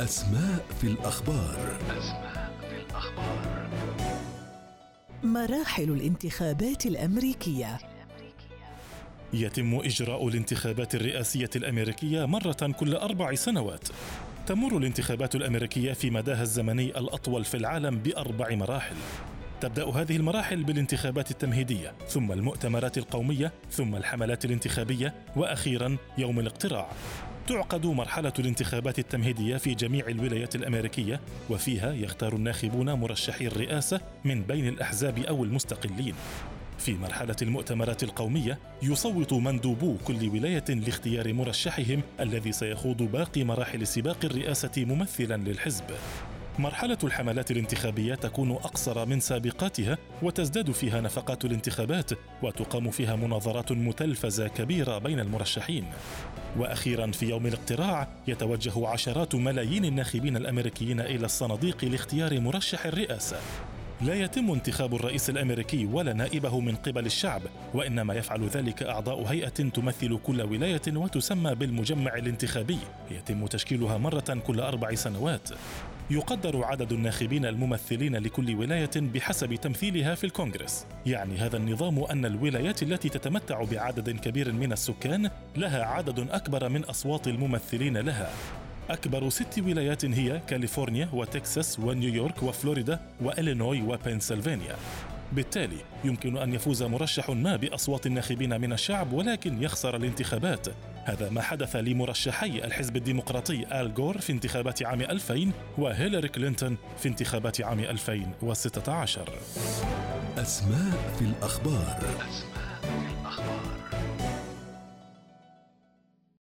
أسماء في الأخبار. أسماء في الأخبار مراحل الانتخابات الأمريكية. يتم إجراء الانتخابات الرئاسية الأمريكية مرة كل أربع سنوات. تمر الانتخابات الأمريكية في مداها الزمني الأطول في العالم بأربع مراحل. تبدأ هذه المراحل بالانتخابات التمهيدية ثم المؤتمرات القومية ثم الحملات الانتخابية وأخيرا يوم الاقتراع. تعقد مرحلة الانتخابات التمهيدية في جميع الولايات الأمريكية وفيها يختار الناخبون مرشحي الرئاسة من بين الأحزاب أو المستقلين. في مرحلة المؤتمرات القومية يصوت مندوبو كل ولاية لاختيار مرشحهم الذي سيخوض باقي مراحل سباق الرئاسة ممثلا للحزب. مرحلة الحملات الانتخابية تكون أقصر من سابقاتها وتزداد فيها نفقات الانتخابات وتقام فيها مناظرات متلفزة كبيرة بين المرشحين. وأخيرا في يوم الاقتراع يتوجه عشرات ملايين الناخبين الأمريكيين إلى الصناديق لاختيار مرشح الرئاسة. لا يتم انتخاب الرئيس الأمريكي ولا نائبه من قبل الشعب وإنما يفعل ذلك أعضاء هيئة تمثل كل ولاية وتسمى بالمجمع الانتخابي. يتم تشكيلها مرة كل أربع سنوات. يقدر عدد الناخبين الممثلين لكل ولاية بحسب تمثيلها في الكونغرس. يعني هذا النظام أن الولايات التي تتمتع بعدد كبير من السكان لها عدد أكبر من أصوات الممثلين لها. أكبر ست ولايات هي كاليفورنيا وتكساس ونيويورك وفلوريدا وإلينوي وبنسلفانيا. بالتالي يمكن أن يفوز مرشح ما بأصوات الناخبين من الشعب ولكن يخسر الانتخابات. هذا ما حدث لمرشحي الحزب الديمقراطي آل جور في انتخابات عام 2000 وهيلاري كلينتون في انتخابات عام 2016 أسماء في الأخبار. أسماء